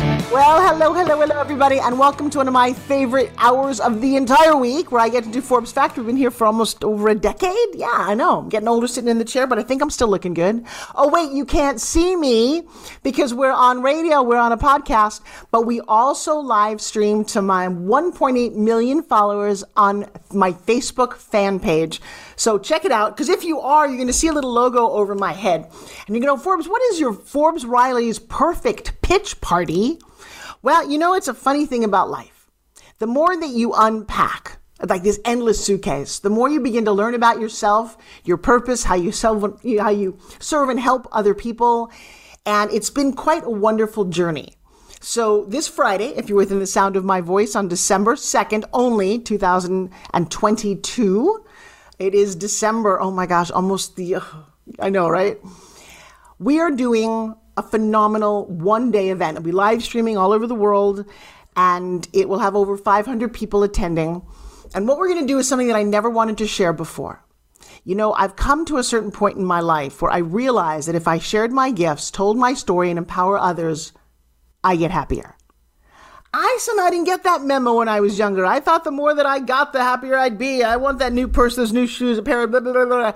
Well, hello, hello, hello, everybody, and welcome to one of my favorite hours of the entire week where I get to do Forbes Fact. We've been here for almost over a decade. Yeah, I know. I'm getting older sitting in the chair, but I think I'm still looking good. Oh, wait, you can't see me because we're on radio, we're on a podcast, but we also live stream to my 1.8 million followers on my Facebook fan page. So check it out, because if you are, you're going to see a little logo over my head. And to go, Forbes, what is your Forbes Riley's perfect pitch party? Well, you know, it's a funny thing about life. The more that you unpack, like this endless suitcase, the more you begin to learn about yourself, your purpose, how you serve, how you serve and help other people. And it's been quite a wonderful journey. So this Friday, if you're within the sound of my voice on December 2nd only, 2022, it is December. Oh my gosh, almost the, uh, I know, right? We are doing a phenomenal one day event. It'll be live streaming all over the world and it will have over 500 people attending. And what we're going to do is something that I never wanted to share before. You know, I've come to a certain point in my life where I realize that if I shared my gifts, told my story, and empower others, I get happier. I somehow didn't get that memo when I was younger. I thought the more that I got, the happier I'd be. I want that new purse, those new shoes, a pair of blah, blah, blah, blah.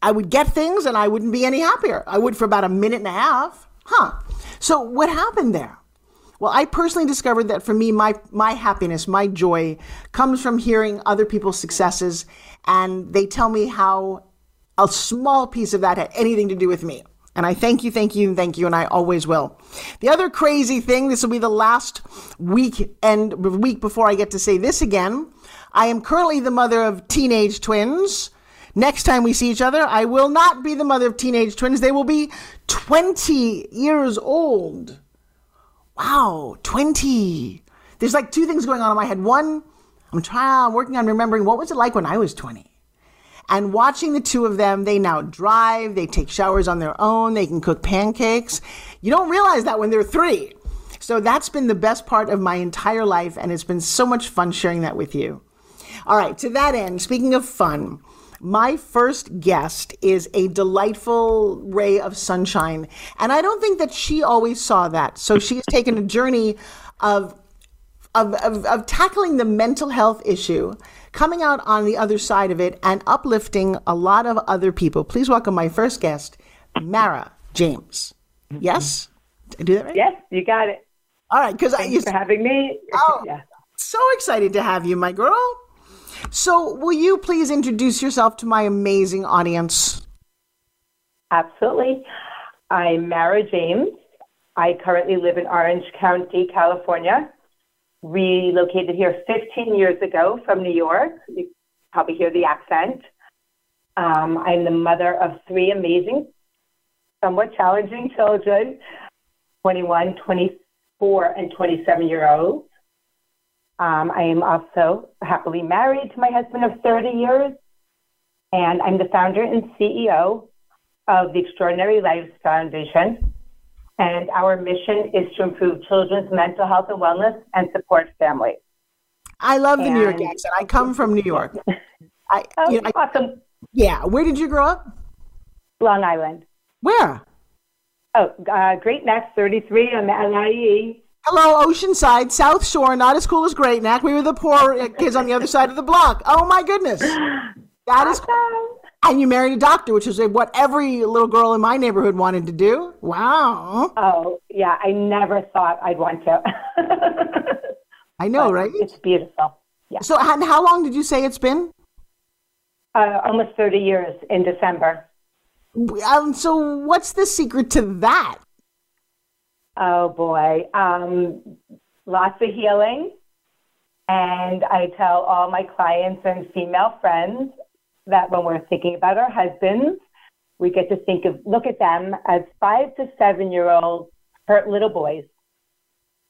I would get things and I wouldn't be any happier. I would for about a minute and a half. Huh. So what happened there? Well, I personally discovered that for me, my, my happiness, my joy comes from hearing other people's successes and they tell me how a small piece of that had anything to do with me. And I thank you, thank you, and thank you, and I always will. The other crazy thing, this will be the last week and week before I get to say this again. I am currently the mother of teenage twins. Next time we see each other, I will not be the mother of teenage twins. They will be 20 years old. Wow, 20. There's like two things going on in my head. One, I'm trying, I'm working on remembering what was it like when I was 20. And watching the two of them, they now drive, they take showers on their own, they can cook pancakes. You don't realize that when they're three. So that's been the best part of my entire life, and it's been so much fun sharing that with you. All right, to that end, speaking of fun, my first guest is a delightful ray of sunshine. And I don't think that she always saw that. So she's taken a journey of, of, of, of, tackling the mental health issue, coming out on the other side of it, and uplifting a lot of other people. Please welcome my first guest, Mara James. Yes? Did I do that right? Yes, you got it. All right, because I used for having me. Oh, yeah. so excited to have you, my girl. So, will you please introduce yourself to my amazing audience? Absolutely. I'm Mara James. I currently live in Orange County, California. Relocated here 15 years ago from New York. You probably hear the accent. Um, I'm the mother of three amazing, somewhat challenging children 21, 24, and 27 year olds. Um, I am also happily married to my husband of 30 years, and I'm the founder and CEO of the Extraordinary Lives Foundation. And our mission is to improve children's mental health and wellness and support families. I love the and, New York accent. I come from New York. I, oh, you know, awesome. yeah. Where did you grow up? Long Island. Where? Oh, uh, Great Neck 33 on the LIE. Hello, Oceanside, South Shore, not as cool as Great Neck. We were the poor kids on the other side of the block. Oh my goodness. That is cool. And you married a doctor, which is what every little girl in my neighborhood wanted to do. Wow. Oh, yeah. I never thought I'd want to. I know, but right? It's beautiful. Yeah. So, and how long did you say it's been? Uh, almost 30 years in December. Um, so, what's the secret to that? Oh boy, um, lots of healing. And I tell all my clients and female friends that when we're thinking about our husbands, we get to think of, look at them as five to seven year old hurt little boys.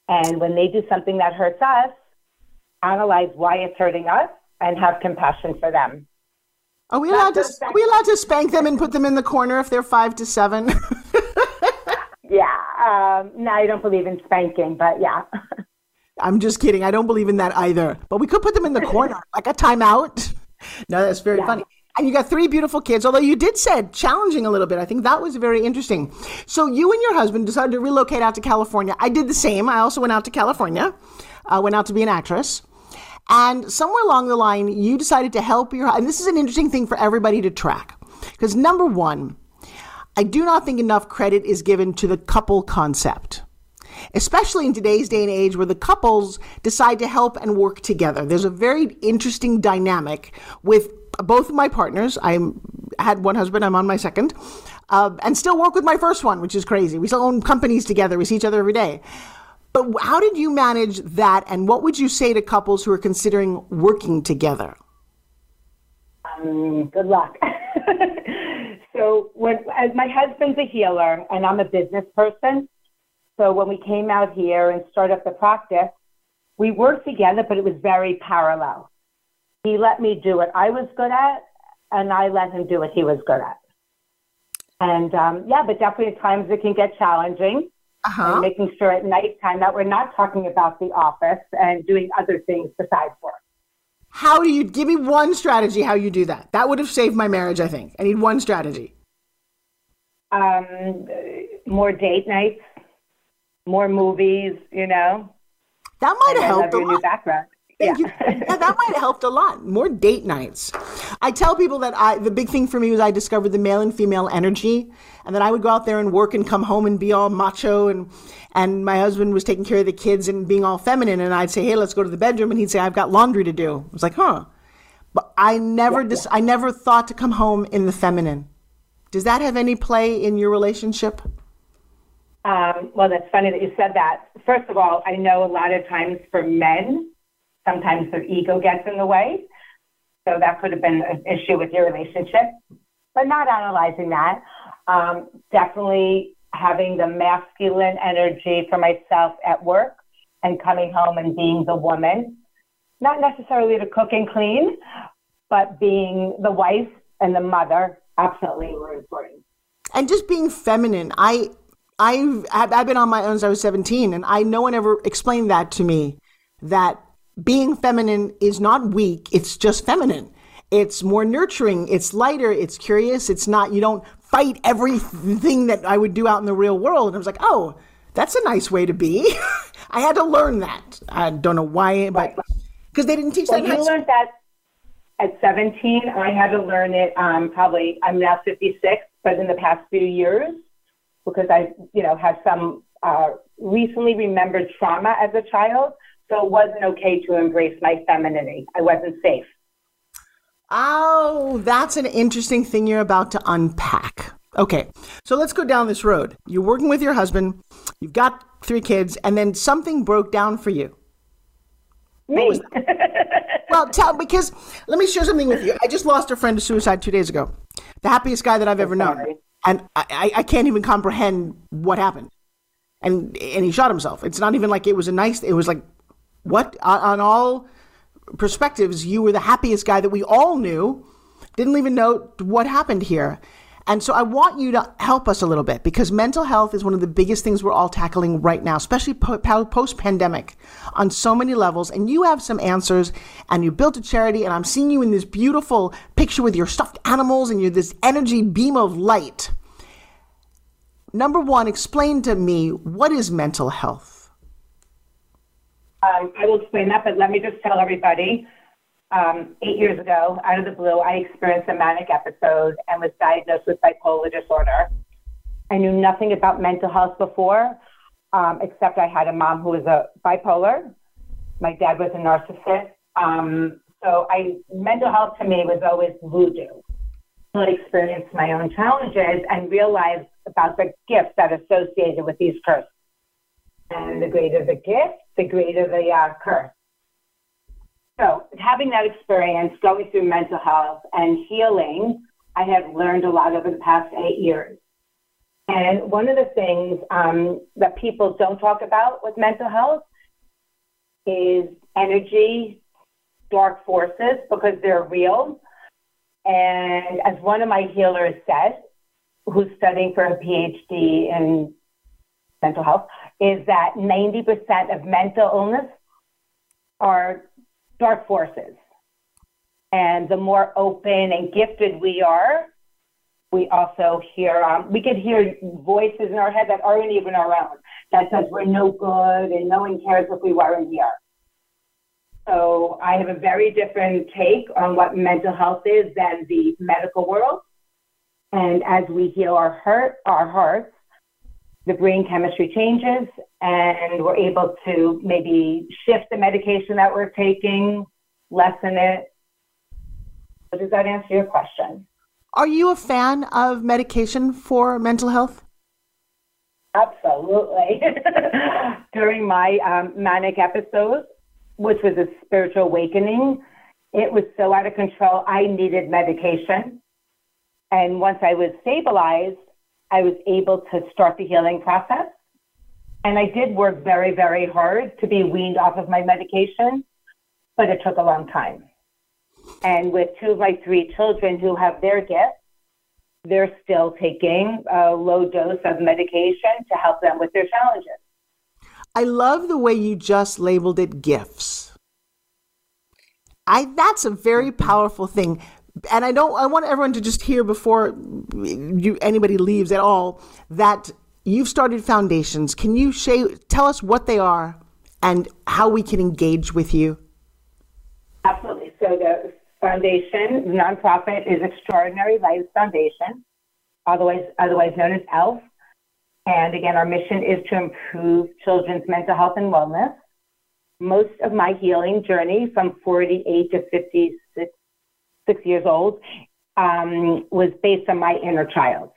And when they do something that hurts us, analyze why it's hurting us and have compassion for them. Are we allowed to? Are we allowed to spank them and put them in the corner if they're five to seven? yeah. Um, no, I don't believe in spanking, but yeah. I'm just kidding. I don't believe in that either. But we could put them in the corner, like a timeout. No, that's very yeah. funny. And you got three beautiful kids, although you did said challenging a little bit. I think that was very interesting. So you and your husband decided to relocate out to California. I did the same. I also went out to California, uh, went out to be an actress. And somewhere along the line, you decided to help your, and this is an interesting thing for everybody to track. Because number one, I do not think enough credit is given to the couple concept especially in today's day and age where the couples decide to help and work together. There's a very interesting dynamic with both of my partners. I had one husband, I'm on my second, uh, and still work with my first one, which is crazy. We still own companies together, we see each other every day. But how did you manage that, and what would you say to couples who are considering working together? Um, good luck. so, when as my husband's a healer and I'm a business person, so when we came out here and started up the practice, we worked together, but it was very parallel. He let me do what I was good at, and I let him do what he was good at. And um, yeah, but definitely at times it can get challenging. Uh-huh. Making sure at nighttime that we're not talking about the office and doing other things besides work. How do you give me one strategy how you do that? That would have saved my marriage, I think. I need one strategy. Um, more date nights more movies, you know. That might have helped a lot. background. Thank yeah. you. yeah, that might have helped a lot. More date nights. I tell people that I the big thing for me was I discovered the male and female energy, and that I would go out there and work and come home and be all macho, and and my husband was taking care of the kids and being all feminine, and I'd say, hey, let's go to the bedroom, and he'd say, I've got laundry to do. I was like, huh. But I never yeah, dis-. I never thought to come home in the feminine. Does that have any play in your relationship? Um, well, that's funny that you said that. First of all, I know a lot of times for men, sometimes their ego gets in the way. So that could have been an issue with your relationship, but not analyzing that. Um, definitely having the masculine energy for myself at work and coming home and being the woman, not necessarily to cook and clean, but being the wife and the mother absolutely were important. And just being feminine. I I've I've been on my own since I was 17, and I no one ever explained that to me. That being feminine is not weak; it's just feminine. It's more nurturing. It's lighter. It's curious. It's not. You don't fight everything that I would do out in the real world. And I was like, oh, that's a nice way to be. I had to learn that. I don't know why, but because they didn't teach well, that. You learned that at 17. I had to learn it. Um, probably I'm now 56, but in the past few years because I, you know, had some uh, recently remembered trauma as a child. So it wasn't okay to embrace my femininity. I wasn't safe. Oh, that's an interesting thing you're about to unpack. Okay, so let's go down this road. You're working with your husband, you've got three kids, and then something broke down for you. Me. well, tell because let me share something with you. I just lost a friend to suicide two days ago. The happiest guy that I've ever known and I, I can't even comprehend what happened. And and he shot himself. It's not even like it was a nice. It was like what on, on all perspectives, you were the happiest guy that we all knew. Didn't even know what happened here. And so I want you to help us a little bit because mental health is one of the biggest things we're all tackling right now, especially post pandemic on so many levels. And you have some answers and you built a charity and I'm seeing you in this beautiful picture with your stuffed animals and you're this energy beam of light. Number one, explain to me what is mental health? Um, I will explain that, but let me just tell everybody um, eight years ago, out of the blue, I experienced a manic episode and was diagnosed with bipolar disorder. I knew nothing about mental health before, um, except I had a mom who was a bipolar. My dad was a narcissist. Um, so I, mental health to me was always voodoo. I experienced my own challenges and realized about the gifts that associated with these curses. And the greater the gift, the greater the uh, curse. So, having that experience, going through mental health and healing, I have learned a lot over the past eight years. And one of the things um, that people don't talk about with mental health is energy, dark forces, because they're real. And as one of my healers said, who's studying for a PhD in mental health, is that 90% of mental illness are dark forces. And the more open and gifted we are, we also hear, um, we could hear voices in our head that aren't even our own that says we're no good and no one cares if we weren't here. So I have a very different take on what mental health is than the medical world. And as we heal our hurt, our hearts, the brain chemistry changes and we're able to maybe shift the medication that we're taking, lessen it. So does that answer your question? Are you a fan of medication for mental health? Absolutely. During my um, manic episodes, which was a spiritual awakening, it was so out of control, I needed medication. And once I was stabilized, I was able to start the healing process. And I did work very, very hard to be weaned off of my medication, but it took a long time. And with two of my three children who have their gifts, they're still taking a low dose of medication to help them with their challenges. I love the way you just labeled it gifts. I that's a very mm-hmm. powerful thing. And I don't I want everyone to just hear before you anybody leaves at all that you've started foundations. Can you tell us what they are and how we can engage with you? Absolutely. So the foundation, the nonprofit, is Extraordinary Lives Foundation, otherwise otherwise known as ELF. And again, our mission is to improve children's mental health and wellness. Most of my healing journey from 48 to 56 six years old um, was based on my inner child.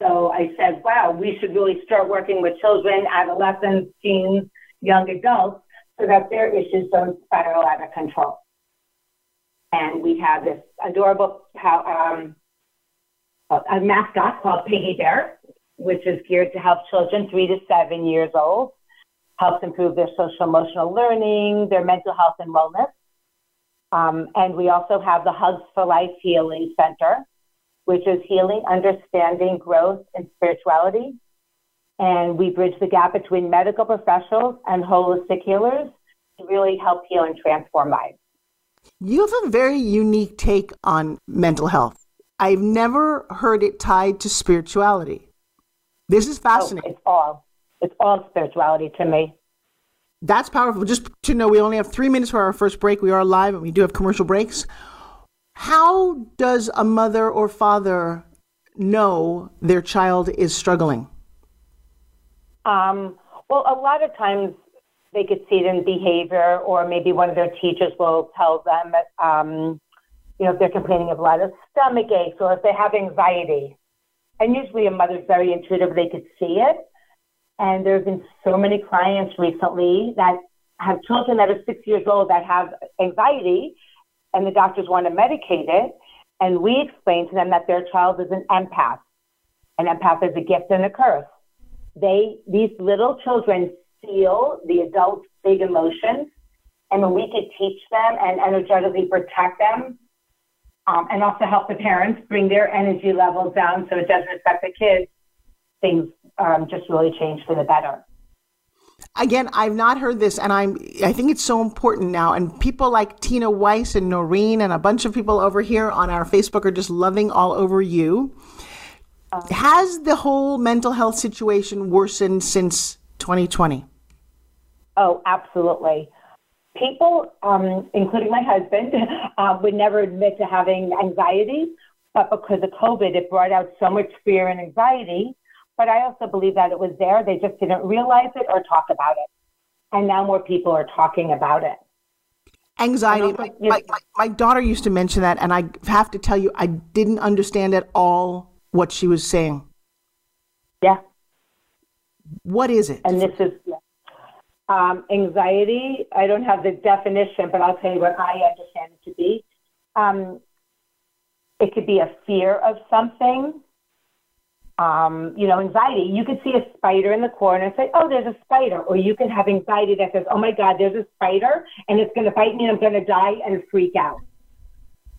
So I said, wow, we should really start working with children, adolescents, teens, young adults, so that their issues don't spiral out of control. And we have this adorable um, a mascot called Piggy Bear, which is geared to help children three to seven years old, helps improve their social emotional learning, their mental health and wellness. Um, and we also have the Hugs for Life Healing Center, which is healing, understanding, growth, and spirituality. And we bridge the gap between medical professionals and holistic healers to really help heal and transform lives. You have a very unique take on mental health. I've never heard it tied to spirituality. This is fascinating. Oh, it's all it's all spirituality to me. That's powerful. Just to know, we only have three minutes for our first break. We are live, and we do have commercial breaks. How does a mother or father know their child is struggling? Um, well, a lot of times they could see it in behavior, or maybe one of their teachers will tell them, um, you know, if they're complaining of a lot of stomach aches or if they have anxiety. And usually a mother's very intuitive, they could see it. And there have been so many clients recently that have children that are six years old that have anxiety, and the doctors want to medicate it. And we explain to them that their child is an empath. An empath is a gift and a curse. They, these little children feel the adult's big emotions. And when we could teach them and energetically protect them, um, and also help the parents bring their energy levels down so it doesn't affect the kids, things um, just really changed for the better. Again, I've not heard this, and I'm. I think it's so important now. And people like Tina Weiss and Noreen and a bunch of people over here on our Facebook are just loving all over you. Um, Has the whole mental health situation worsened since 2020? Oh, absolutely. People, um, including my husband, uh, would never admit to having anxiety, but because of COVID, it brought out so much fear and anxiety but I also believe that it was there. They just didn't realize it or talk about it. And now more people are talking about it. Anxiety. My, my, my, daughter used to mention that, and I have to tell you, I didn't understand at all what she was saying. Yeah. What is it? And this is um, anxiety. I don't have the definition, but I'll tell you what I understand it to be. Um, it could be a fear of something um, you know, anxiety. You could see a spider in the corner and say, oh, there's a spider. Or you can have anxiety that says, oh my God, there's a spider and it's going to bite me and I'm going to die and freak out.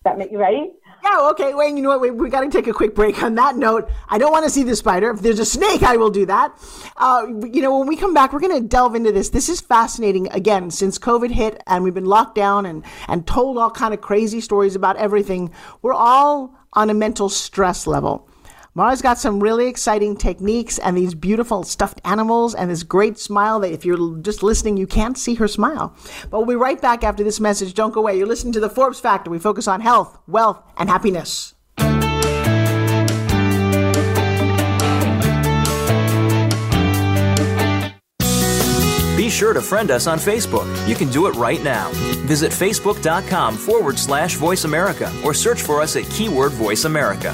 That make you ready? Yeah, okay. Wait, you know what? We, we got to take a quick break on that note. I don't want to see the spider. If there's a snake, I will do that. Uh, you know, when we come back, we're going to delve into this. This is fascinating. Again, since COVID hit and we've been locked down and, and told all kind of crazy stories about everything, we're all on a mental stress level. Mara's got some really exciting techniques and these beautiful stuffed animals and this great smile that if you're just listening, you can't see her smile. But we'll be right back after this message. Don't go away. You're listening to the Forbes Factor. We focus on health, wealth, and happiness. Be sure to friend us on Facebook. You can do it right now. Visit facebook.com forward slash voice America or search for us at keyword voice America.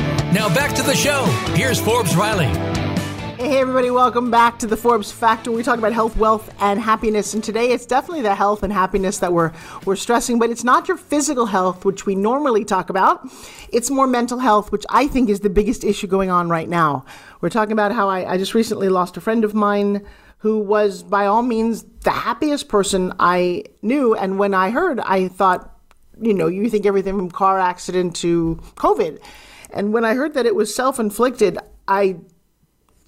Now back to the show. Here's Forbes Riley. Hey, everybody, welcome back to the Forbes Factor. We talk about health, wealth, and happiness. And today it's definitely the health and happiness that we're, we're stressing, but it's not your physical health, which we normally talk about. It's more mental health, which I think is the biggest issue going on right now. We're talking about how I, I just recently lost a friend of mine who was, by all means, the happiest person I knew. And when I heard, I thought, you know, you think everything from car accident to COVID. And when I heard that it was self inflicted, I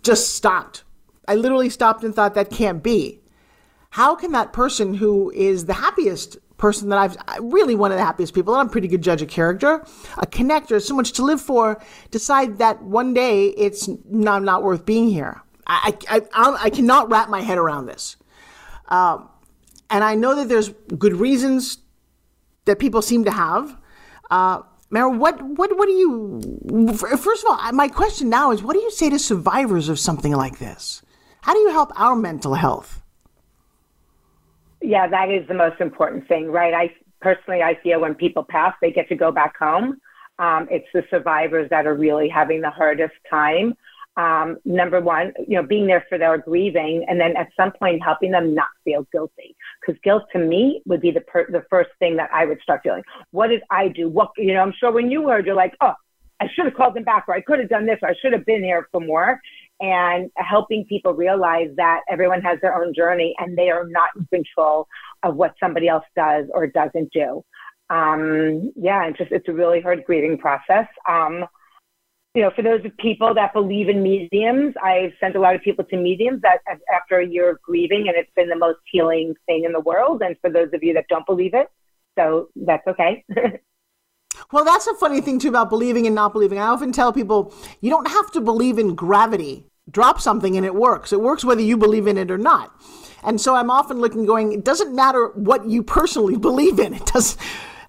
just stopped. I literally stopped and thought that can't be. How can that person who is the happiest person that I've really one of the happiest people, and I'm a pretty good judge of character, a connector, so much to live for, decide that one day it's not, not worth being here? I, I, I, I, cannot wrap my head around this. Um, and I know that there's good reasons that people seem to have. Uh, Mara, what, what, what do you, first of all, my question now is what do you say to survivors of something like this? How do you help our mental health? Yeah, that is the most important thing, right? I personally, I feel when people pass, they get to go back home. Um, it's the survivors that are really having the hardest time um, number one, you know, being there for their grieving, and then at some point helping them not feel guilty. Because guilt to me would be the per- the first thing that I would start feeling. What did I do? What you know? I'm sure when you heard, you're like, oh, I should have called them back, or I could have done this, or I should have been here for more. And helping people realize that everyone has their own journey and they are not in control of what somebody else does or doesn't do. Um, yeah, it's just it's a really hard grieving process. Um, you know, for those people that believe in mediums, I've sent a lot of people to mediums that after a year of grieving, and it's been the most healing thing in the world. And for those of you that don't believe it, so that's okay. well, that's a funny thing too about believing and not believing. I often tell people you don't have to believe in gravity. Drop something and it works. It works whether you believe in it or not. And so I'm often looking, going, it doesn't matter what you personally believe in. It does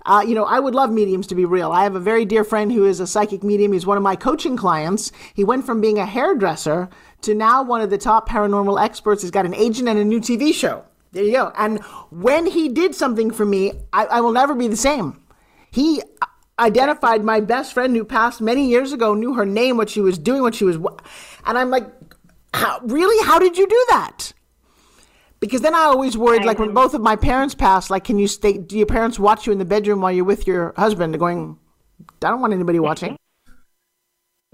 uh, you know, I would love mediums to be real. I have a very dear friend who is a psychic medium. He's one of my coaching clients. He went from being a hairdresser to now one of the top paranormal experts. He's got an agent and a new TV show. There you go. And when he did something for me, I, I will never be the same. He identified my best friend who passed many years ago, knew her name, what she was doing, what she was. And I'm like, how, really? How did you do that? Because then I always worried, like when both of my parents passed, like, can you stay? Do your parents watch you in the bedroom while you're with your husband? Going, I don't want anybody watching.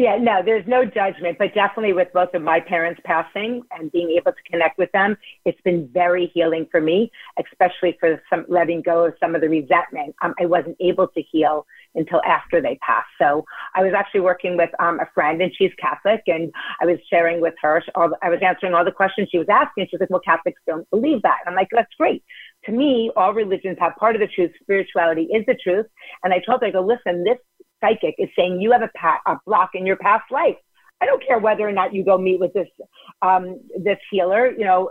Yeah, no, there's no judgment, but definitely with both of my parents passing and being able to connect with them, it's been very healing for me, especially for some letting go of some of the resentment. Um, I wasn't able to heal until after they passed. So I was actually working with um, a friend, and she's Catholic, and I was sharing with her. All, I was answering all the questions she was asking. She's like, "Well, Catholics don't believe that." And I'm like, "That's great." To me, all religions have part of the truth. Spirituality is the truth. And I told her, I go, "Listen, this psychic is saying you have a, pa- a block in your past life." I don't care whether or not you go meet with this um, this healer. You know,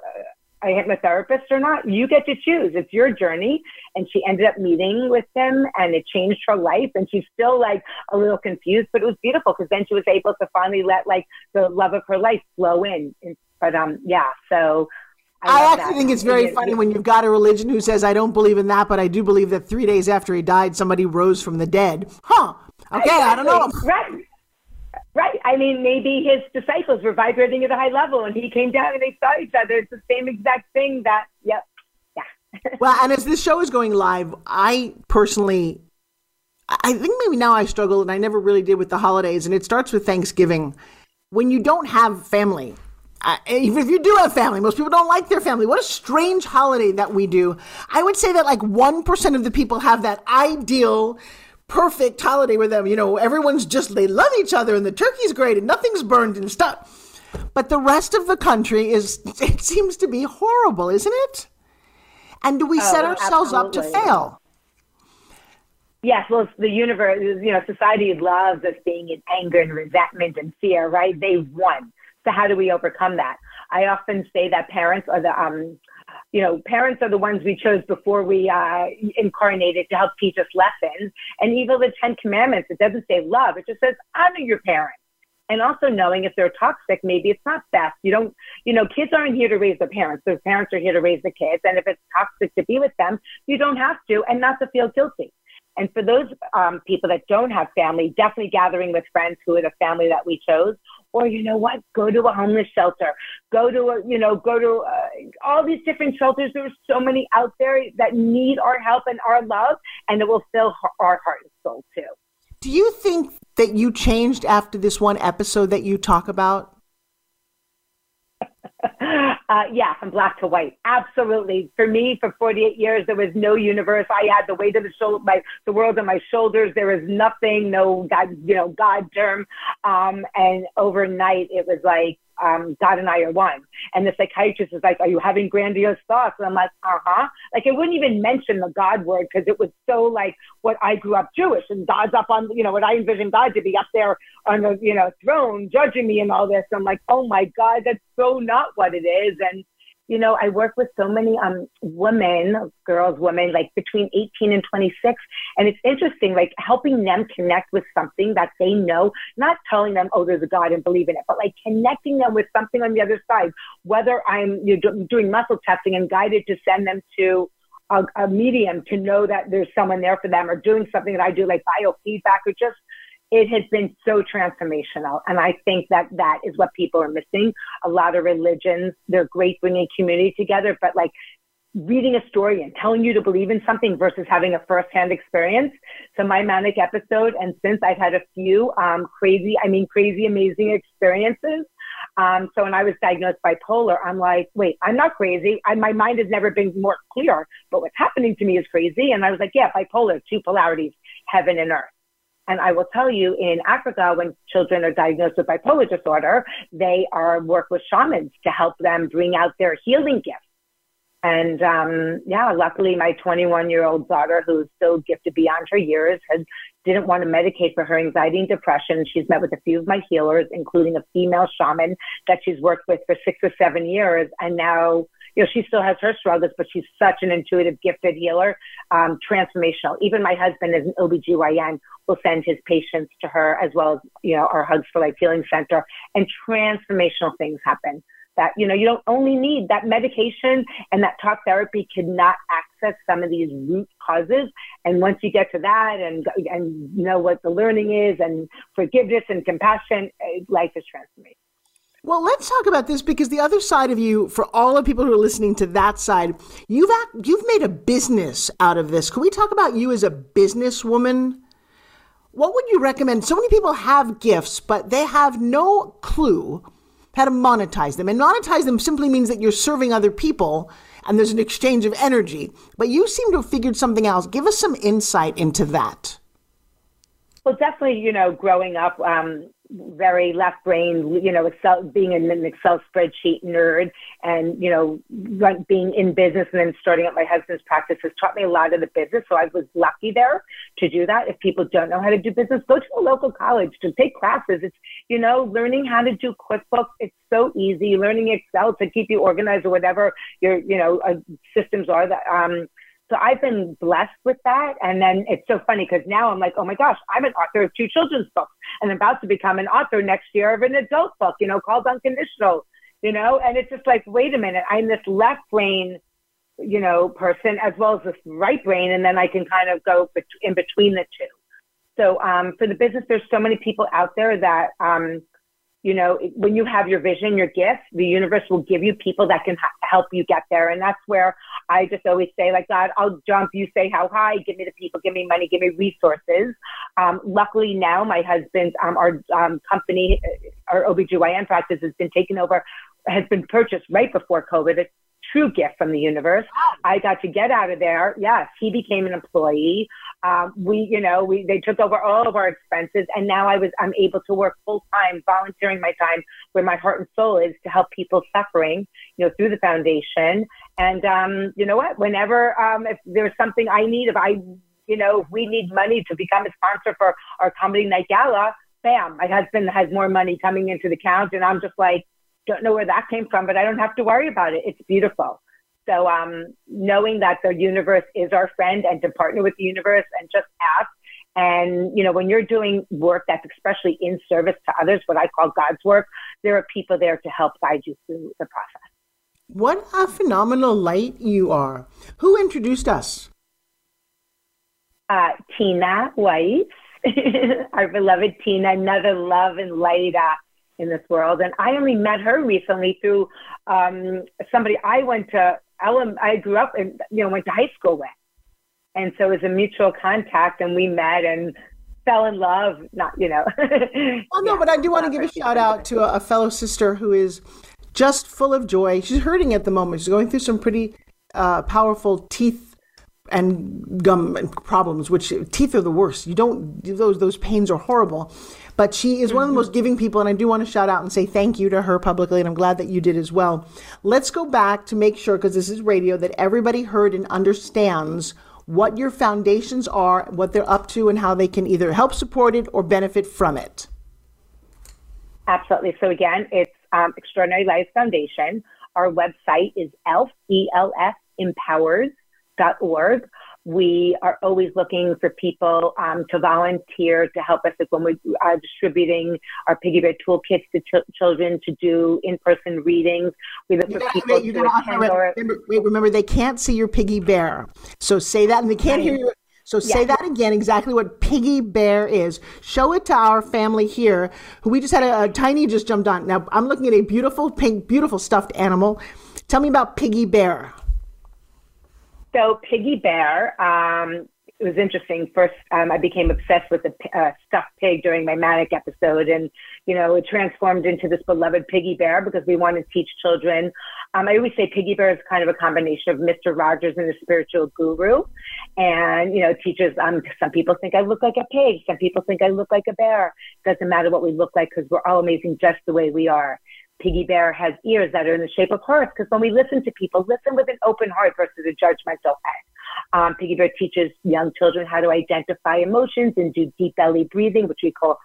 a hypnotherapist or not. You get to choose. It's your journey. And she ended up meeting with him and it changed her life. And she's still like a little confused, but it was beautiful because then she was able to finally let like the love of her life flow in. But um, yeah, so. I, I actually that. think it's very it, funny when you've got a religion who says, I don't believe in that, but I do believe that three days after he died, somebody rose from the dead. Huh. Okay, exactly. I don't know. Right. Right. I mean, maybe his disciples were vibrating at a high level and he came down and they saw each other. It's the same exact thing that, yep. Yeah. well, and as this show is going live, I personally, I think maybe now I struggle and I never really did with the holidays. And it starts with Thanksgiving. When you don't have family, even if you do have family, most people don't like their family. What a strange holiday that we do. I would say that like 1% of the people have that ideal perfect holiday with them. You know, everyone's just, they love each other and the turkey's great and nothing's burned and stuff. But the rest of the country is, it seems to be horrible, isn't it? And do we oh, set ourselves absolutely. up to fail? Yes, well, the universe, you know, society loves us being in anger and resentment and fear, right? They've won. So how do we overcome that? I often say that parents are the um, you know, parents are the ones we chose before we uh, incarnated to help teach us lessons. And even the Ten Commandments, it doesn't say love, it just says honor your parents. And also knowing if they're toxic, maybe it's not best. You don't, you know, kids aren't here to raise their parents. Their parents are here to raise the kids. And if it's toxic to be with them, you don't have to and not to feel guilty. And for those um, people that don't have family, definitely gathering with friends who are the family that we chose, or you know what, go to a homeless shelter, go to a, you know, go to uh, all these different shelters. There's so many out there that need our help and our love, and it will fill our heart and soul too. Do you think that you changed after this one episode that you talk about? Uh, yeah, from black to white. Absolutely. For me, for 48 years, there was no universe. I had the weight of the shoulder, my, the world on my shoulders. There was nothing, no God, you know, God term. Um, and overnight, it was like, um, God and I are one. And the psychiatrist is like, Are you having grandiose thoughts? And I'm like, Uh huh. Like, I wouldn't even mention the God word because it was so like what I grew up Jewish and God's up on, you know, what I envisioned God to be up there on the, you know, throne judging me and all this. I'm like, Oh my God, that's so not what it is. And you know, I work with so many um, women, girls, women, like between 18 and 26. And it's interesting, like helping them connect with something that they know, not telling them, oh, there's a God and believe in it, but like connecting them with something on the other side, whether I'm you know, doing muscle testing and guided to send them to a, a medium to know that there's someone there for them or doing something that I do like biofeedback or just it has been so transformational. And I think that that is what people are missing. A lot of religions, they're great bringing community together, but like reading a story and telling you to believe in something versus having a firsthand experience. So my manic episode, and since I've had a few um, crazy, I mean crazy, amazing experiences. Um, so when I was diagnosed bipolar, I'm like, wait, I'm not crazy. I, my mind has never been more clear, but what's happening to me is crazy. And I was like, yeah, bipolar, two polarities, heaven and earth. And I will tell you in Africa, when children are diagnosed with bipolar disorder, they are work with shamans to help them bring out their healing gifts. And um, yeah, luckily my 21 year old daughter, who's still gifted beyond her years, has didn't want to medicate for her anxiety and depression. She's met with a few of my healers, including a female shaman that she's worked with for six or seven years. And now, you know, she still has her struggles, but she's such an intuitive, gifted healer, um, transformational. Even my husband is an OBGYN will send his patients to her as well as, you know, our Hugs for Life Healing Center and transformational things happen that you know you don't only need that medication and that talk therapy cannot access some of these root causes and once you get to that and and know what the learning is and forgiveness and compassion eh, life is transformed well, let's talk about this because the other side of you, for all the people who are listening to that side, you've act, you've made a business out of this. Can we talk about you as a businesswoman? What would you recommend? So many people have gifts, but they have no clue how to monetize them. And monetize them simply means that you're serving other people and there's an exchange of energy. But you seem to have figured something else. Give us some insight into that. Well, definitely, you know, growing up, um, very left brain, you know, Excel, being an Excel spreadsheet nerd and, you know, run, being in business and then starting up my husband's practice has taught me a lot of the business. So I was lucky there to do that. If people don't know how to do business, go to a local college to take classes. It's, you know, learning how to do QuickBooks. It's so easy. Learning Excel to keep you organized or whatever your, you know, uh, systems are that, um, so I've been blessed with that. And then it's so funny because now I'm like, oh my gosh, I'm an author of two children's books and I'm about to become an author next year of an adult book, you know, called Unconditional, you know, and it's just like, wait a minute, I'm this left brain, you know, person as well as this right brain. And then I can kind of go in between the two. So um, for the business, there's so many people out there that, um, you know, when you have your vision, your gift, the universe will give you people that can ha- help you get there. And that's where I just always say, like, God, I'll jump. You say how high. Give me the people. Give me money. Give me resources. Um, luckily now, my husband's um, our um, company, uh, our OBGYN practice has been taken over, has been purchased right before COVID. It's true gift from the universe. I got to get out of there. Yes, he became an employee. Um, we, you know, we they took over all of our expenses, and now I was I'm able to work full time, volunteering my time where my heart and soul is to help people suffering, you know, through the foundation. And um, you know what? Whenever um, if there's something I need, if I, you know, we need money to become a sponsor for our comedy night gala, bam, my husband has more money coming into the account, and I'm just like, don't know where that came from, but I don't have to worry about it. It's beautiful. So um, knowing that the universe is our friend and to partner with the universe and just ask. And, you know, when you're doing work that's especially in service to others, what I call God's work, there are people there to help guide you through the process. What a phenomenal light you are. Who introduced us? Uh, Tina Weiss, our beloved Tina, another love and light uh, in this world. And I only met her recently through um, somebody I went to Ellen, I grew up and you know went to high school with, and so it was a mutual contact, and we met and fell in love. Not you know. oh no, yeah, but I do want to give a shout out to a, a, fellow sister who is just full of joy. She's hurting at the moment. She's going through some pretty uh, powerful teeth and gum problems, which teeth are the worst. You don't those those pains are horrible. But she is one of the most giving people, and I do want to shout out and say thank you to her publicly, and I'm glad that you did as well. Let's go back to make sure, because this is radio, that everybody heard and understands what your foundations are, what they're up to, and how they can either help support it or benefit from it. Absolutely. So again, it's um, Extraordinary Life Foundation. Our website is elf, E-L-F, empowers.org. We are always looking for people um, to volunteer to help us like when we are distributing our Piggy Bear toolkits to ch- children to do in-person readings. We look for people wait, to attend or, remember, wait, remember, they can't see your Piggy Bear. So say that, and they can't hear you. So say that again, exactly what Piggy Bear is. Show it to our family here, who we just had a, a tiny just jumped on. Now I'm looking at a beautiful pink, beautiful stuffed animal. Tell me about Piggy Bear. So Piggy Bear, um, it was interesting. First, um, I became obsessed with the uh, stuffed pig during my manic episode, and you know, it transformed into this beloved Piggy Bear because we want to teach children. Um, I always say Piggy Bear is kind of a combination of Mister Rogers and a spiritual guru, and you know, teaches. Um, some people think I look like a pig. Some people think I look like a bear. Doesn't matter what we look like because we're all amazing just the way we are. Piggy Bear has ears that are in the shape of hearts because when we listen to people, listen with an open heart versus a judgmental head. Um, Piggy Bear teaches young children how to identify emotions and do deep belly breathing, which we call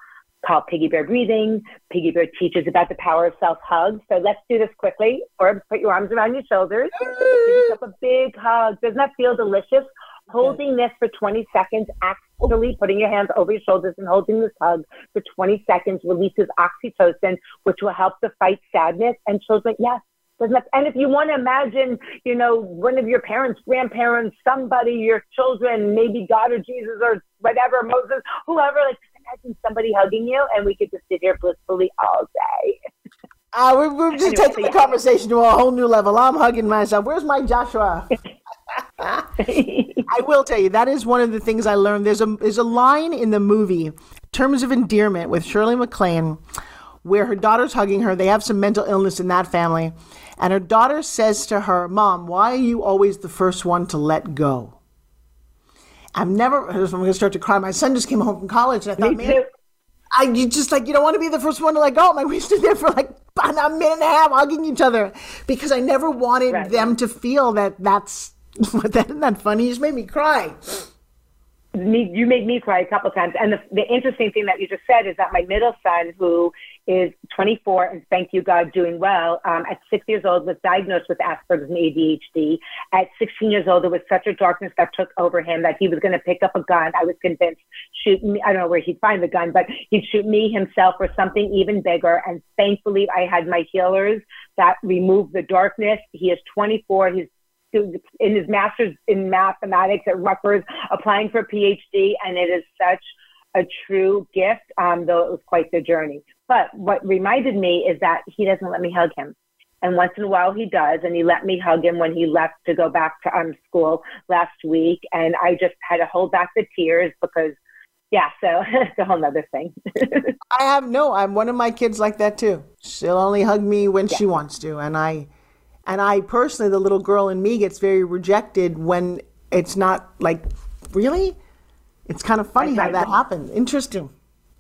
call Piggy Bear breathing. Piggy Bear teaches about the power of self hug. So let's do this quickly. Or put your arms around your shoulders. Give yourself a big hug. Doesn't that feel delicious? Holding this for 20 seconds, actually putting your hands over your shoulders and holding this hug for 20 seconds releases oxytocin, which will help to fight sadness. And children, yes, and if you want to imagine, you know, one of your parents, grandparents, somebody, your children, maybe God or Jesus or whatever, Moses, whoever, like imagine somebody hugging you and we could just sit here blissfully all day. Uh, we're, we're just anyway, taking so the yeah. conversation to a whole new level. I'm hugging myself. Where's my Joshua? I will tell you that is one of the things I learned. There's a there's a line in the movie Terms of Endearment with Shirley MacLaine where her daughter's hugging her. They have some mental illness in that family. And her daughter says to her, Mom, why are you always the first one to let go? I've never, I'm going to start to cry. My son just came home from college and I thought, man, I, you just like, you don't want to be the first one to let go. My we stood there for like a minute and a half hugging each other because I never wanted right. them to feel that that's, that, isn't that funny? You just made me cry. Me, you made me cry a couple times. And the, the interesting thing that you just said is that my middle son, who is 24 and thank you God doing well. Um, at six years old was diagnosed with Asperger's and ADHD. At 16 years old, there was such a darkness that took over him that he was going to pick up a gun. I was convinced shoot me. I don't know where he'd find the gun, but he'd shoot me himself or something even bigger. And thankfully I had my healers that removed the darkness. He is 24. He's in his master's in mathematics at Rutgers, applying for a PhD, and it is such a true gift, um, though it was quite the journey. But what reminded me is that he doesn't let me hug him. And once in a while he does. And he let me hug him when he left to go back to um, school last week. And I just had to hold back the tears because, yeah, so it's a whole other thing. I have no, I'm one of my kids like that too. She'll only hug me when yeah. she wants to. And I, and I personally, the little girl in me gets very rejected when it's not like, really? It's kind of funny how that happened. Interesting.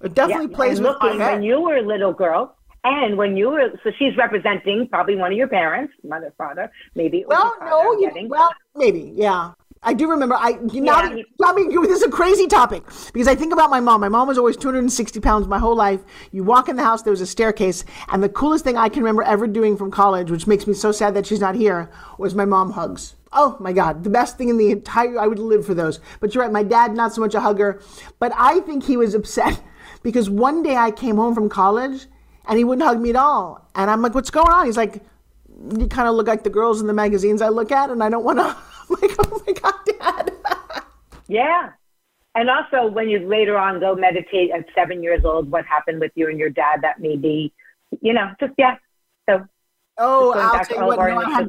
It definitely yeah, plays with looking, When you were a little girl, and when you were, so she's representing probably one of your parents, mother, father, maybe. Well, no, you, well, maybe, yeah. I do remember. I you know, yeah, I mean, this is a crazy topic because I think about my mom. My mom was always 260 pounds my whole life. You walk in the house, there was a staircase, and the coolest thing I can remember ever doing from college, which makes me so sad that she's not here, was my mom hugs. Oh my God, the best thing in the entire, I would live for those. But you're right, my dad, not so much a hugger, but I think he was upset because one day I came home from college and he wouldn't hug me at all. And I'm like, what's going on? He's like, you kind of look like the girls in the magazines I look at and I don't want to. I'm like, oh my God, dad. yeah. And also, when you later on go meditate at seven years old, what happened with you and your dad that may be, you know, just, yeah. So, oh, I'll tell you what, no, I had,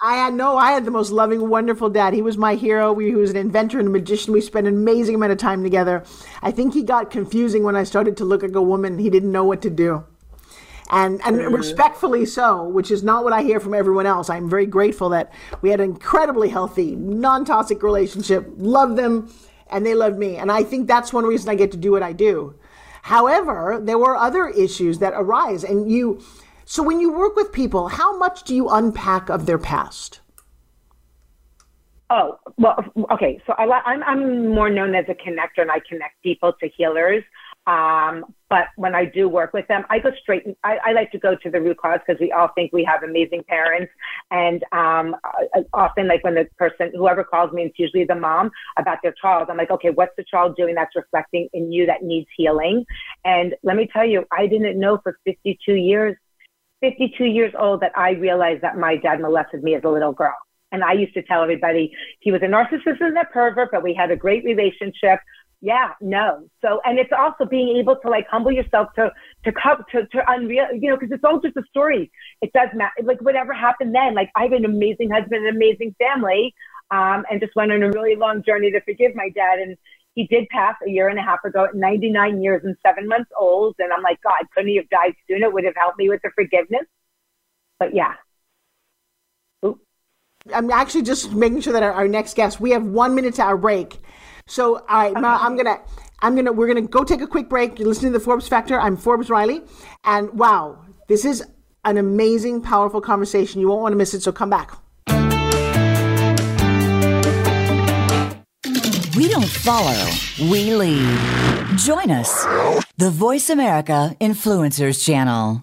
I had no, I had the most loving, wonderful dad. He was my hero. We, he was an inventor and a magician. We spent an amazing amount of time together. I think he got confusing when I started to look like a woman. He didn't know what to do. And, and mm-hmm. respectfully so, which is not what I hear from everyone else. I'm very grateful that we had an incredibly healthy, non toxic relationship, loved them, and they loved me. And I think that's one reason I get to do what I do. However, there were other issues that arise, and you, so when you work with people, how much do you unpack of their past? Oh, well, okay. So I, I'm, I'm more known as a connector and I connect people to healers. Um, but when I do work with them, I go straight. I, I like to go to the root cause because we all think we have amazing parents, and um, often, like when the person, whoever calls me, it's usually the mom about their child. I'm like, okay, what's the child doing that's reflecting in you that needs healing? And let me tell you, I didn't know for 52 years 52 years old that I realized that my dad molested me as a little girl. And I used to tell everybody he was a narcissist and a pervert, but we had a great relationship. Yeah, no. So, and it's also being able to like humble yourself to, to come to, to unreal, you know, cause it's all just a story. It does matter. Like whatever happened then, like I have an amazing husband, an amazing family. um, and just went on a really long journey to forgive my dad. And he did pass a year and a half ago at 99 years and seven months old. And I'm like, God, couldn't he have died sooner? It would have helped me with the forgiveness. But yeah. I'm actually just making sure that our, our, next guest, we have one minute to our break. So, all right, okay. Ma, I'm going to. I'm gonna. We're gonna go take a quick break. You're listening to the Forbes Factor. I'm Forbes Riley, and wow, this is an amazing, powerful conversation. You won't want to miss it. So come back. We don't follow, we lead. Join us, the Voice America Influencers Channel.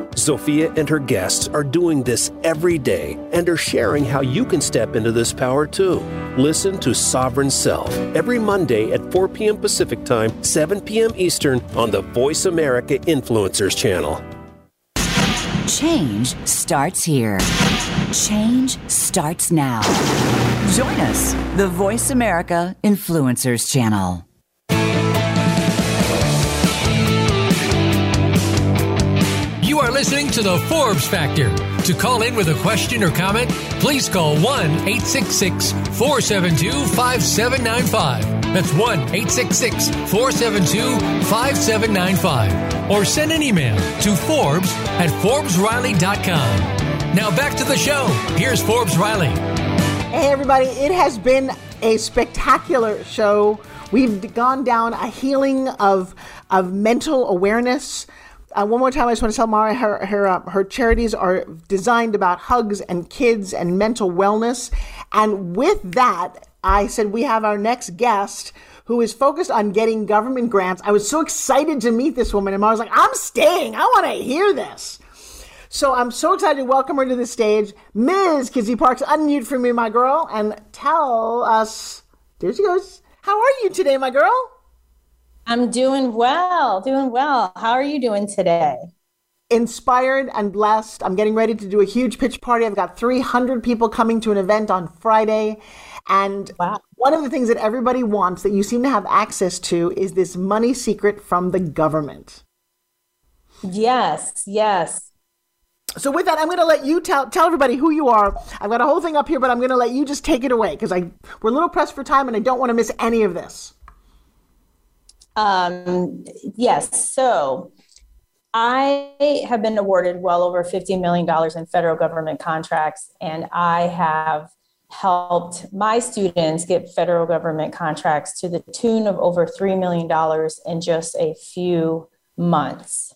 Zofia and her guests are doing this every day and are sharing how you can step into this power too. Listen to Sovereign Self every Monday at 4 p.m. Pacific time, 7 p.m. Eastern on the Voice America Influencers channel. Change starts here. Change starts now. Join us, the Voice America Influencers channel. Are listening to the Forbes Factor. To call in with a question or comment, please call 1 866 472 5795. That's 1 866 472 5795. Or send an email to Forbes at ForbesRiley.com. Now back to the show. Here's Forbes Riley. Hey, everybody. It has been a spectacular show. We've gone down a healing of, of mental awareness. Uh, one more time, I just want to tell Mara her her, uh, her charities are designed about hugs and kids and mental wellness. And with that, I said, we have our next guest who is focused on getting government grants. I was so excited to meet this woman, and I was like, I'm staying. I want to hear this. So I'm so excited to welcome her to the stage. Ms. Kizzy Parks, unmute for me, my girl, and tell us, there she goes. How are you today, my girl? I'm doing well, doing well. How are you doing today? Inspired and blessed. I'm getting ready to do a huge pitch party. I've got 300 people coming to an event on Friday and wow. one of the things that everybody wants that you seem to have access to is this money secret from the government. Yes, yes. So with that, I'm going to let you tell tell everybody who you are. I've got a whole thing up here, but I'm going to let you just take it away because I we're a little pressed for time and I don't want to miss any of this. Um, yes. So I have been awarded well over $50 million in federal government contracts, and I have helped my students get federal government contracts to the tune of over $3 million in just a few months.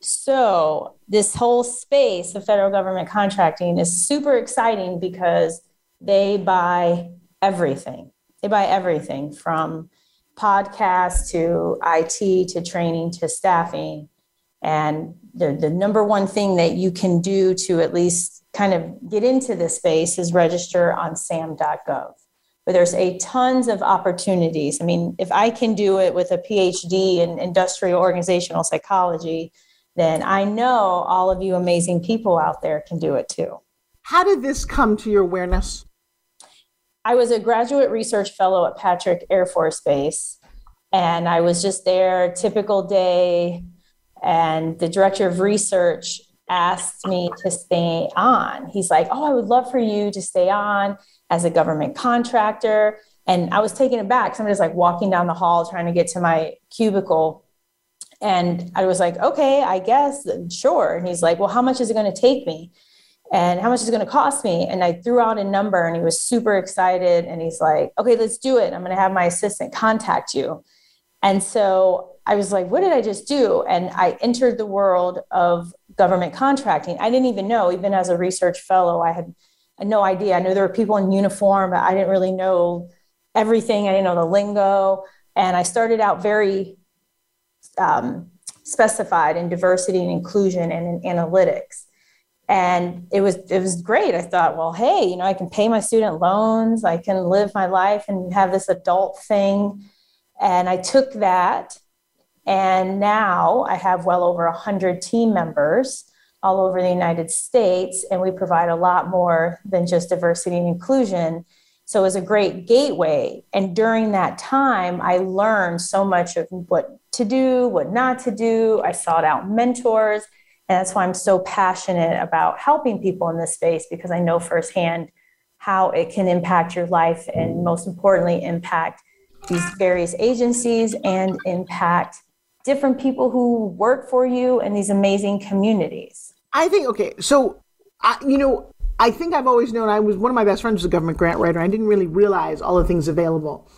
So, this whole space of federal government contracting is super exciting because they buy everything. They buy everything from podcasts to IT to training to staffing. And the, the number one thing that you can do to at least kind of get into this space is register on sam.gov but there's a tons of opportunities. I mean if i can do it with a phd in industrial organizational psychology then i know all of you amazing people out there can do it too. How did this come to your awareness i was a graduate research fellow at patrick air force base and i was just there typical day and the director of research asked me to stay on. He's like, Oh, I would love for you to stay on as a government contractor. And I was taken aback. Somebody's like walking down the hall trying to get to my cubicle. And I was like, okay, I guess, sure. And he's like, well, how much is it going to take me? And how much is it going to cost me? And I threw out a number and he was super excited. And he's like, okay, let's do it. I'm going to have my assistant contact you. And so I was like, what did I just do? And I entered the world of government contracting. I didn't even know, even as a research fellow, I had no idea. I knew there were people in uniform, but I didn't really know everything. I didn't know the lingo. And I started out very um, specified in diversity and inclusion and in analytics. And it was it was great. I thought, well, hey, you know, I can pay my student loans, I can live my life and have this adult thing. And I took that, and now I have well over 100 team members all over the United States, and we provide a lot more than just diversity and inclusion. So it was a great gateway. And during that time, I learned so much of what to do, what not to do. I sought out mentors. And that's why I'm so passionate about helping people in this space because I know firsthand how it can impact your life and most importantly, impact these various agencies and impact different people who work for you and these amazing communities. I think, okay, so, I, you know, I think I've always known I was one of my best friends was a government grant writer. I didn't really realize all the things available.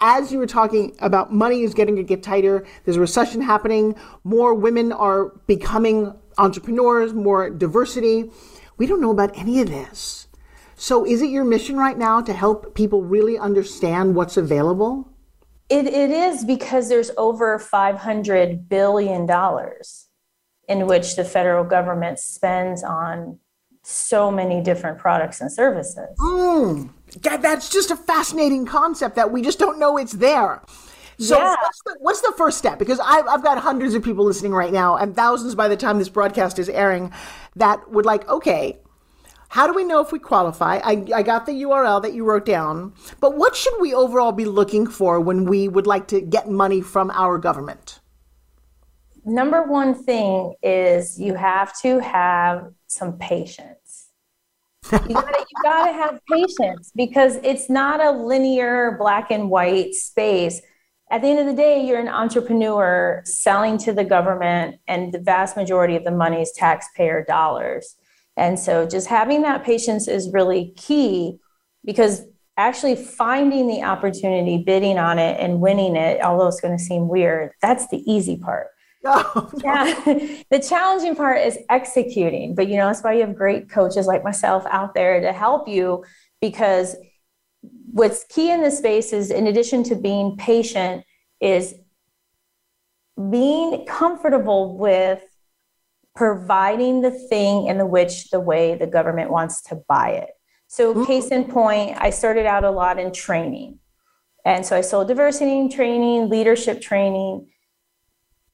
As you were talking about money is getting to get tighter, there's a recession happening, more women are becoming entrepreneurs, more diversity. We don't know about any of this. So is it your mission right now to help people really understand what's available? It, it is because there's over $500 billion in which the federal government spends on so many different products and services. Mm, that, that's just a fascinating concept that we just don't know it's there. So yeah. what's, the, what's the first step? Because I've, I've got hundreds of people listening right now and thousands by the time this broadcast is airing that would like, okay, how do we know if we qualify? I, I got the URL that you wrote down, but what should we overall be looking for when we would like to get money from our government? Number one thing is you have to have some patience. you gotta, you gotta have patience because it's not a linear black and white space. At the end of the day, you're an entrepreneur selling to the government, and the vast majority of the money is taxpayer dollars. And so just having that patience is really key because actually finding the opportunity, bidding on it, and winning it, although it's going to seem weird, that's the easy part. Oh, no. Yeah. the challenging part is executing. But you know, that's why you have great coaches like myself out there to help you because what's key in this space is in addition to being patient is being comfortable with providing the thing in the which the way the government wants to buy it. So mm-hmm. case in point, I started out a lot in training. And so I sold diversity training, leadership training,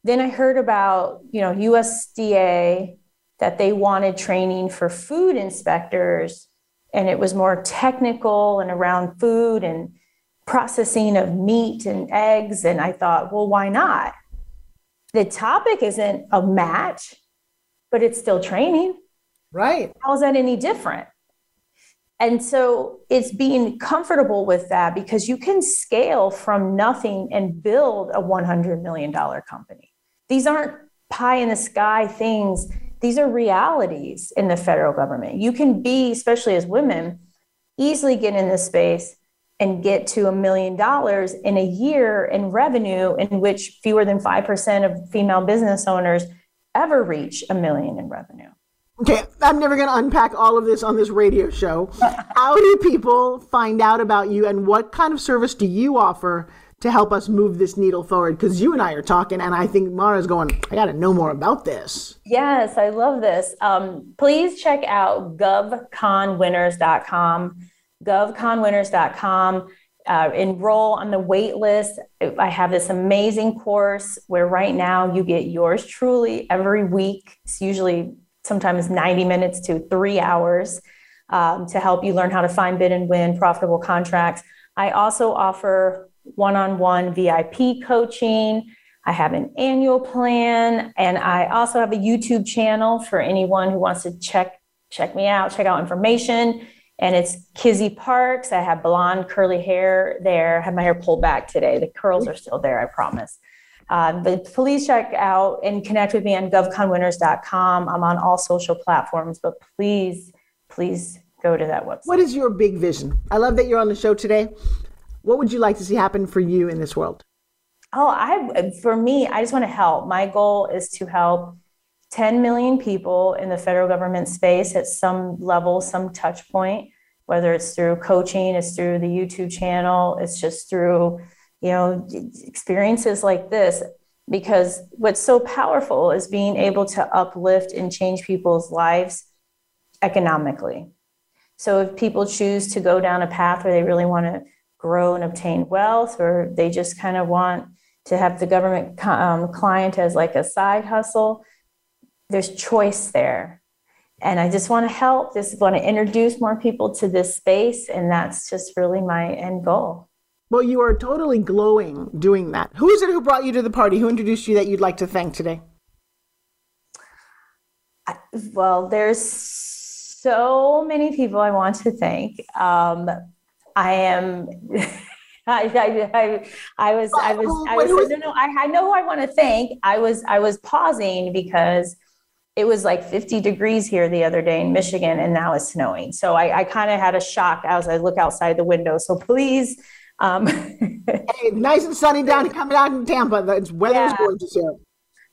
then I heard about, you know, USDA that they wanted training for food inspectors and it was more technical and around food and processing of meat and eggs and I thought, well, why not? The topic isn't a match, but it's still training. Right. How is that any different? And so it's being comfortable with that because you can scale from nothing and build a $100 million company. These aren't pie in the sky things. These are realities in the federal government. You can be, especially as women, easily get in this space and get to a million dollars in a year in revenue, in which fewer than 5% of female business owners ever reach a million in revenue. Okay, I'm never going to unpack all of this on this radio show. How do people find out about you and what kind of service do you offer to help us move this needle forward? Because you and I are talking, and I think Mara's going, I got to know more about this. Yes, I love this. Um, please check out govconwinners.com. Govconwinners.com. Uh, enroll on the wait list. I have this amazing course where right now you get yours truly every week. It's usually sometimes 90 minutes to three hours um, to help you learn how to find, bid, and win profitable contracts. I also offer one on one VIP coaching. I have an annual plan, and I also have a YouTube channel for anyone who wants to check check me out, check out information. And it's Kizzy Parks. I have blonde curly hair there. I have my hair pulled back today. The curls are still there, I promise. Uh, but please check out and connect with me on govconwinners.com. I'm on all social platforms, but please, please go to that website. What is your big vision? I love that you're on the show today. What would you like to see happen for you in this world? Oh, I for me, I just want to help. My goal is to help 10 million people in the federal government space at some level, some touch point, whether it's through coaching, it's through the YouTube channel, it's just through, you know, experiences like this. Because what's so powerful is being able to uplift and change people's lives economically. So if people choose to go down a path where they really want to grow and obtain wealth, or they just kind of want to have the government um, client as like a side hustle, there's choice there. And I just want to help, just want to introduce more people to this space. And that's just really my end goal. Well, you are totally glowing doing that. Who is it who brought you to the party? Who introduced you that you'd like to thank today? Well, there's so many people I want to thank. Um, I am. I, I, I, was, I was, I was, no, no, I, I know who I want to thank. I was, I was pausing because it was like 50 degrees here the other day in Michigan and now it's snowing. So I, I kind of had a shock as I look outside the window. So please. Um, hey, nice and sunny down coming out in Tampa. The weather yeah. is gorgeous here.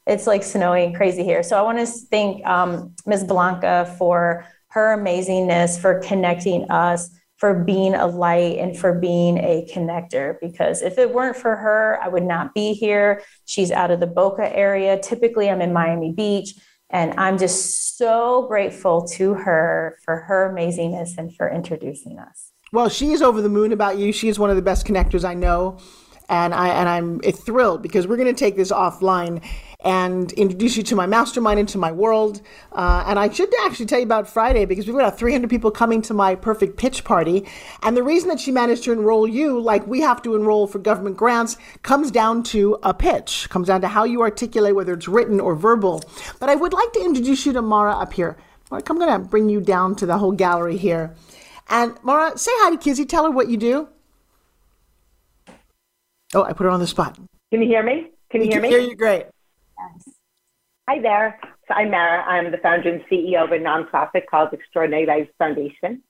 It's like snowing crazy here. So I want to thank um, Ms. Blanca for her amazingness, for connecting us, for being a light, and for being a connector. Because if it weren't for her, I would not be here. She's out of the Boca area. Typically, I'm in Miami Beach. And I'm just so grateful to her for her amazingness and for introducing us. Well, she is over the moon about you. She is one of the best connectors I know and I and I'm thrilled because we're going to take this offline and introduce you to my mastermind into my world. Uh, and I should actually tell you about Friday because we've got 300 people coming to my perfect pitch party. And the reason that she managed to enroll you, like we have to enroll for government grants, comes down to a pitch, comes down to how you articulate, whether it's written or verbal. But I would like to introduce you to Mara up here. Mara, I'm going to bring you down to the whole gallery here. And Mara, say hi to Kizzy. Tell her what you do. Oh, I put her on the spot. Can you hear me? Can you hear me? Hear you great. Yes. Hi there. So I'm Mara. I'm the founder and CEO of a nonprofit called Extraordinary Lives Foundation.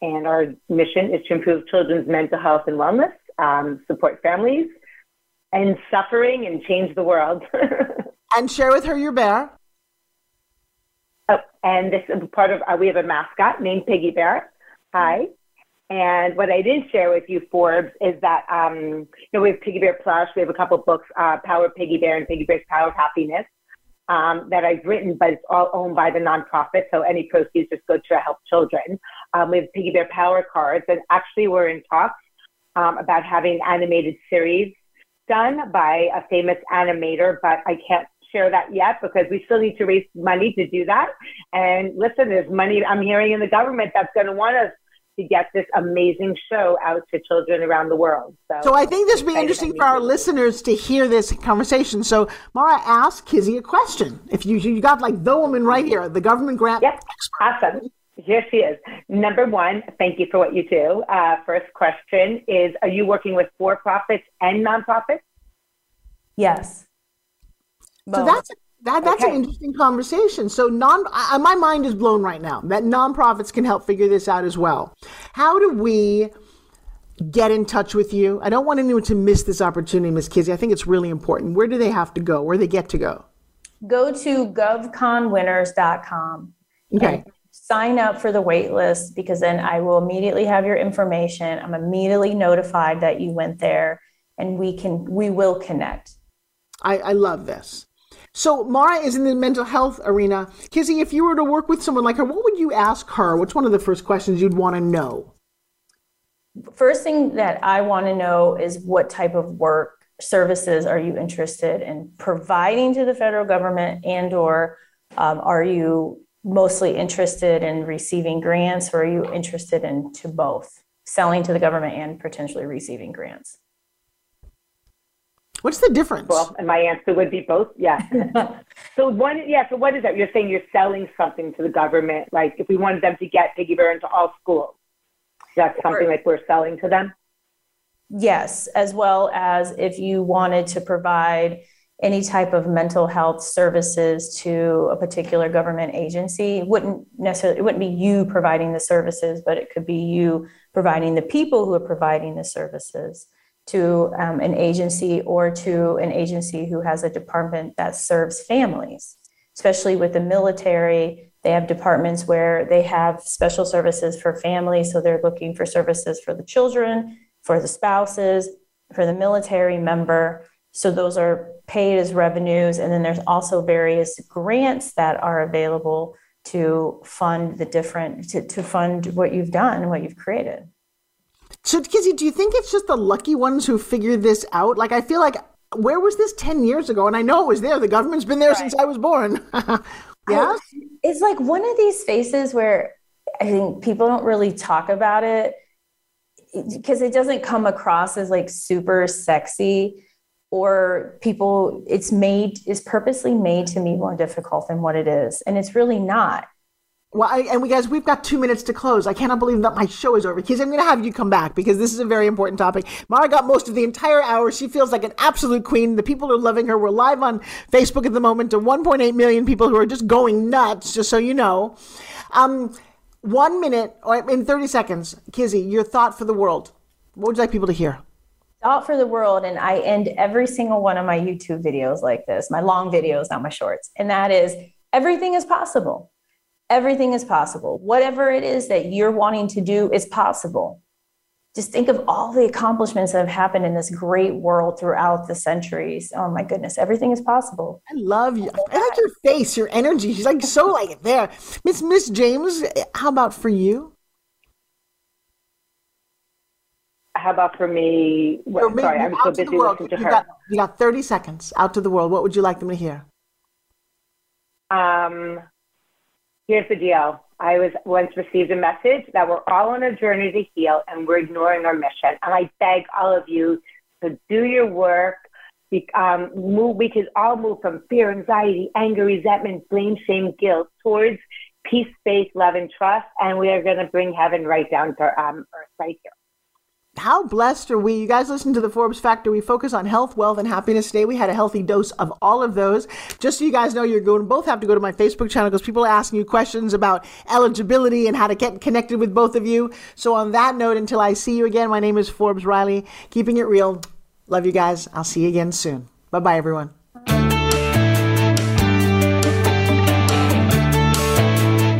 And our mission is to improve children's mental health and wellness, um, support families and suffering, and change the world. and share with her your bear. Oh, and this is part of, uh, we have a mascot named Piggy Bear. Hi. And what I didn't share with you, Forbes, is that um, you know we have Piggy Bear Plush. We have a couple books, uh, Power Piggy Bear and Piggy Bear's Power of Happiness, um, that I've written, but it's all owned by the nonprofit. So any proceeds just go to help children. Um, we have Piggy Bear Power cards, and actually we're in talks um, about having an animated series done by a famous animator, but I can't share that yet because we still need to raise money to do that. And listen, there's money I'm hearing in the government that's going to want us to get this amazing show out to children around the world. So, so I think this would be interesting for our listeners to hear this conversation. So Mara, ask Kizzy a question. If you you got like the woman right here, the government grant yep. expert. Awesome. Here she is. Number one, thank you for what you do. Uh, first question is Are you working with for profits and nonprofits? Yes. Both. So that's that, that's okay. an interesting conversation. So non, I, my mind is blown right now that nonprofits can help figure this out as well. How do we get in touch with you? I don't want anyone to miss this opportunity, Ms. Kizzy. I think it's really important. Where do they have to go? Where do they get to go? Go to govconwinners.com. Okay. Sign up for the wait list because then I will immediately have your information. I'm immediately notified that you went there and we can we will connect. I, I love this. So Mara is in the mental health arena. Kizzy, if you were to work with someone like her, what would you ask her? What's one of the first questions you'd want to know? First thing that I want to know is what type of work services are you interested in providing to the federal government and or um, are you mostly interested in receiving grants or are you interested in to both selling to the government and potentially receiving grants What's the difference? Well, and my answer would be both. Yeah. so one, yeah. So what is that? You're saying you're selling something to the government. Like if we wanted them to get Piggy Bear into all schools, that's something like we're selling to them. Yes, as well as if you wanted to provide any type of mental health services to a particular government agency it wouldn't necessarily it wouldn't be you providing the services but it could be you providing the people who are providing the services to um, an agency or to an agency who has a department that serves families especially with the military they have departments where they have special services for families so they're looking for services for the children for the spouses for the military member so those are paid as revenues. And then there's also various grants that are available to fund the different, to, to fund what you've done, and what you've created. So, Kizzy, do you think it's just the lucky ones who figured this out? Like, I feel like, where was this 10 years ago? And I know it was there. The government's been there right. since I was born. yeah. it's like one of these spaces where I think people don't really talk about it because it doesn't come across as like super sexy or people it's made is purposely made to be more difficult than what it is and it's really not well, I, and we guys, we've got two minutes to close. I cannot believe that my show is over. Because I'm going to have you come back because this is a very important topic. Mara got most of the entire hour. She feels like an absolute queen. The people are loving her. We're live on Facebook at the moment to 1.8 million people who are just going nuts. Just so you know, um, one minute or in 30 seconds, Kizzy, your thought for the world. What would you like people to hear? thought for the world and i end every single one of my youtube videos like this my long videos not my shorts and that is everything is possible everything is possible. Whatever it is that you're wanting to do is possible. Just think of all the accomplishments that have happened in this great world throughout the centuries. Oh my goodness everything is possible. I love you. I like your face your energy. She's like so like there. Miss miss james how about for you? How about for me? What, sorry, I'm so busy listening to you her. Got, you got 30 seconds. Out to the world. What would you like them to hear? Um, here's the deal. I was once received a message that we're all on a journey to heal and we're ignoring our mission. And I beg all of you to do your work. Um, move, we can all move from fear, anxiety, anger, resentment, blame, shame, guilt towards peace, faith, love, and trust. And we are going to bring heaven right down to um, earth right here how blessed are we? You guys listen to the Forbes Factor. We focus on health, wealth, and happiness today. We had a healthy dose of all of those. Just so you guys know, you're going to both have to go to my Facebook channel because people are asking you questions about eligibility and how to get connected with both of you. So, on that note, until I see you again, my name is Forbes Riley. Keeping it real. Love you guys. I'll see you again soon. Bye bye, everyone.